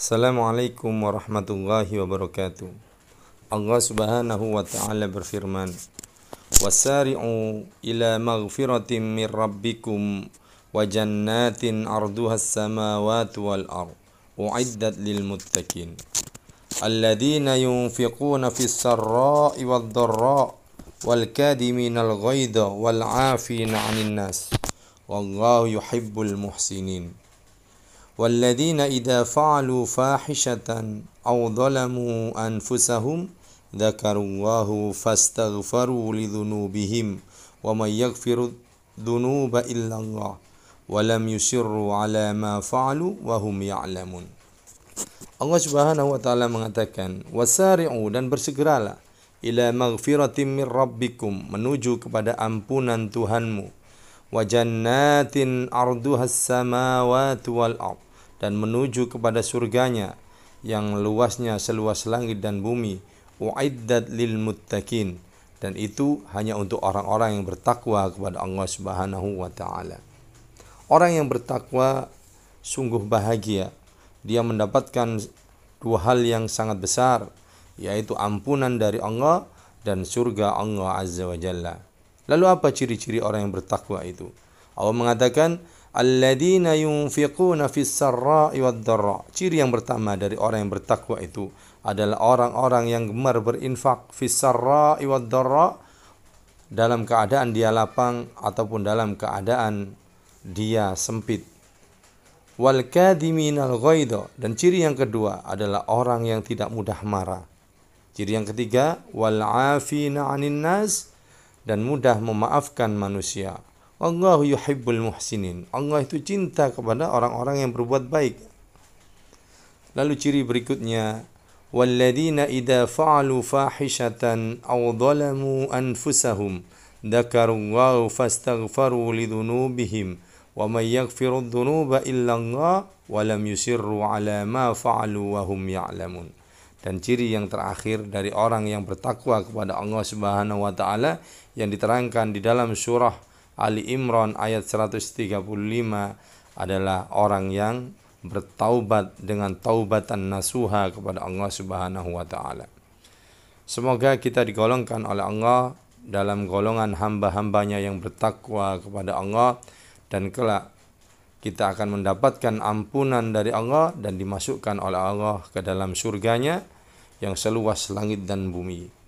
Assalamualaikum warahmatullahi wabarakatuh. Allah Subhanahu wa taala berfirman, "Wasari'u ila maghfiratin min rabbikum wa jannatin 'arduha as-samawati wal ard u'iddat lil muttaqin." Alladzina yunfiquna fis sarra'i wad dharra wal kadiminal ghaidha wal 'afina 'anil nas. Wallahu yuhibbul muhsinin. والذين إذا فعلوا فاحشة أو ظلموا أنفسهم ذكروا الله فاستغفروا لذنوبهم ومن يغفر الذنوب إلا الله ولم يسروا على ما فعلوا وهم يعلمون Allah Subhanahu wa taala mengatakan wasari'u dan bersegeralah ila maghfiratin min rabbikum menuju kepada ampunan Tuhanmu wa jannatin arduhas samawati wal ard dan menuju kepada surganya yang luasnya seluas langit dan bumi uiddat lil muttaqin dan itu hanya untuk orang-orang yang bertakwa kepada Allah Subhanahu wa taala. Orang yang bertakwa sungguh bahagia. Dia mendapatkan dua hal yang sangat besar yaitu ampunan dari Allah dan surga Allah Azza wa Jalla. Lalu apa ciri-ciri orang yang bertakwa itu? Allah mengatakan alladzina yunfiquna fis wad dharra. Ciri yang pertama dari orang yang bertakwa itu adalah orang-orang yang gemar berinfak fis sarra'i dalam keadaan dia lapang ataupun dalam keadaan dia sempit. Wal kadiminal ghaidha dan ciri yang kedua adalah orang yang tidak mudah marah. Ciri yang ketiga wal afina 'anin nas dan mudah memaafkan manusia. Allahu yuhibbul muhsinin. Allah itu cinta kepada orang-orang yang berbuat baik. Lalu ciri berikutnya, walladzina idza fa'alu fahishatan aw dhalamu anfusahum dzakarullaha fastaghfaru lidzunubihim wa may yaghfiru dzunuba illa Allah wa lam yusirru ala ma fa'alu wa hum ya'lamun. Dan ciri yang terakhir dari orang yang bertakwa kepada Allah Subhanahu wa taala yang diterangkan di dalam surah Ali Imran ayat 135 adalah orang yang bertaubat dengan taubatan nasuha kepada Allah Subhanahu wa taala. Semoga kita digolongkan oleh Allah dalam golongan hamba-hambanya yang bertakwa kepada Allah dan kelak kita akan mendapatkan ampunan dari Allah dan dimasukkan oleh Allah ke dalam surganya yang seluas langit dan bumi.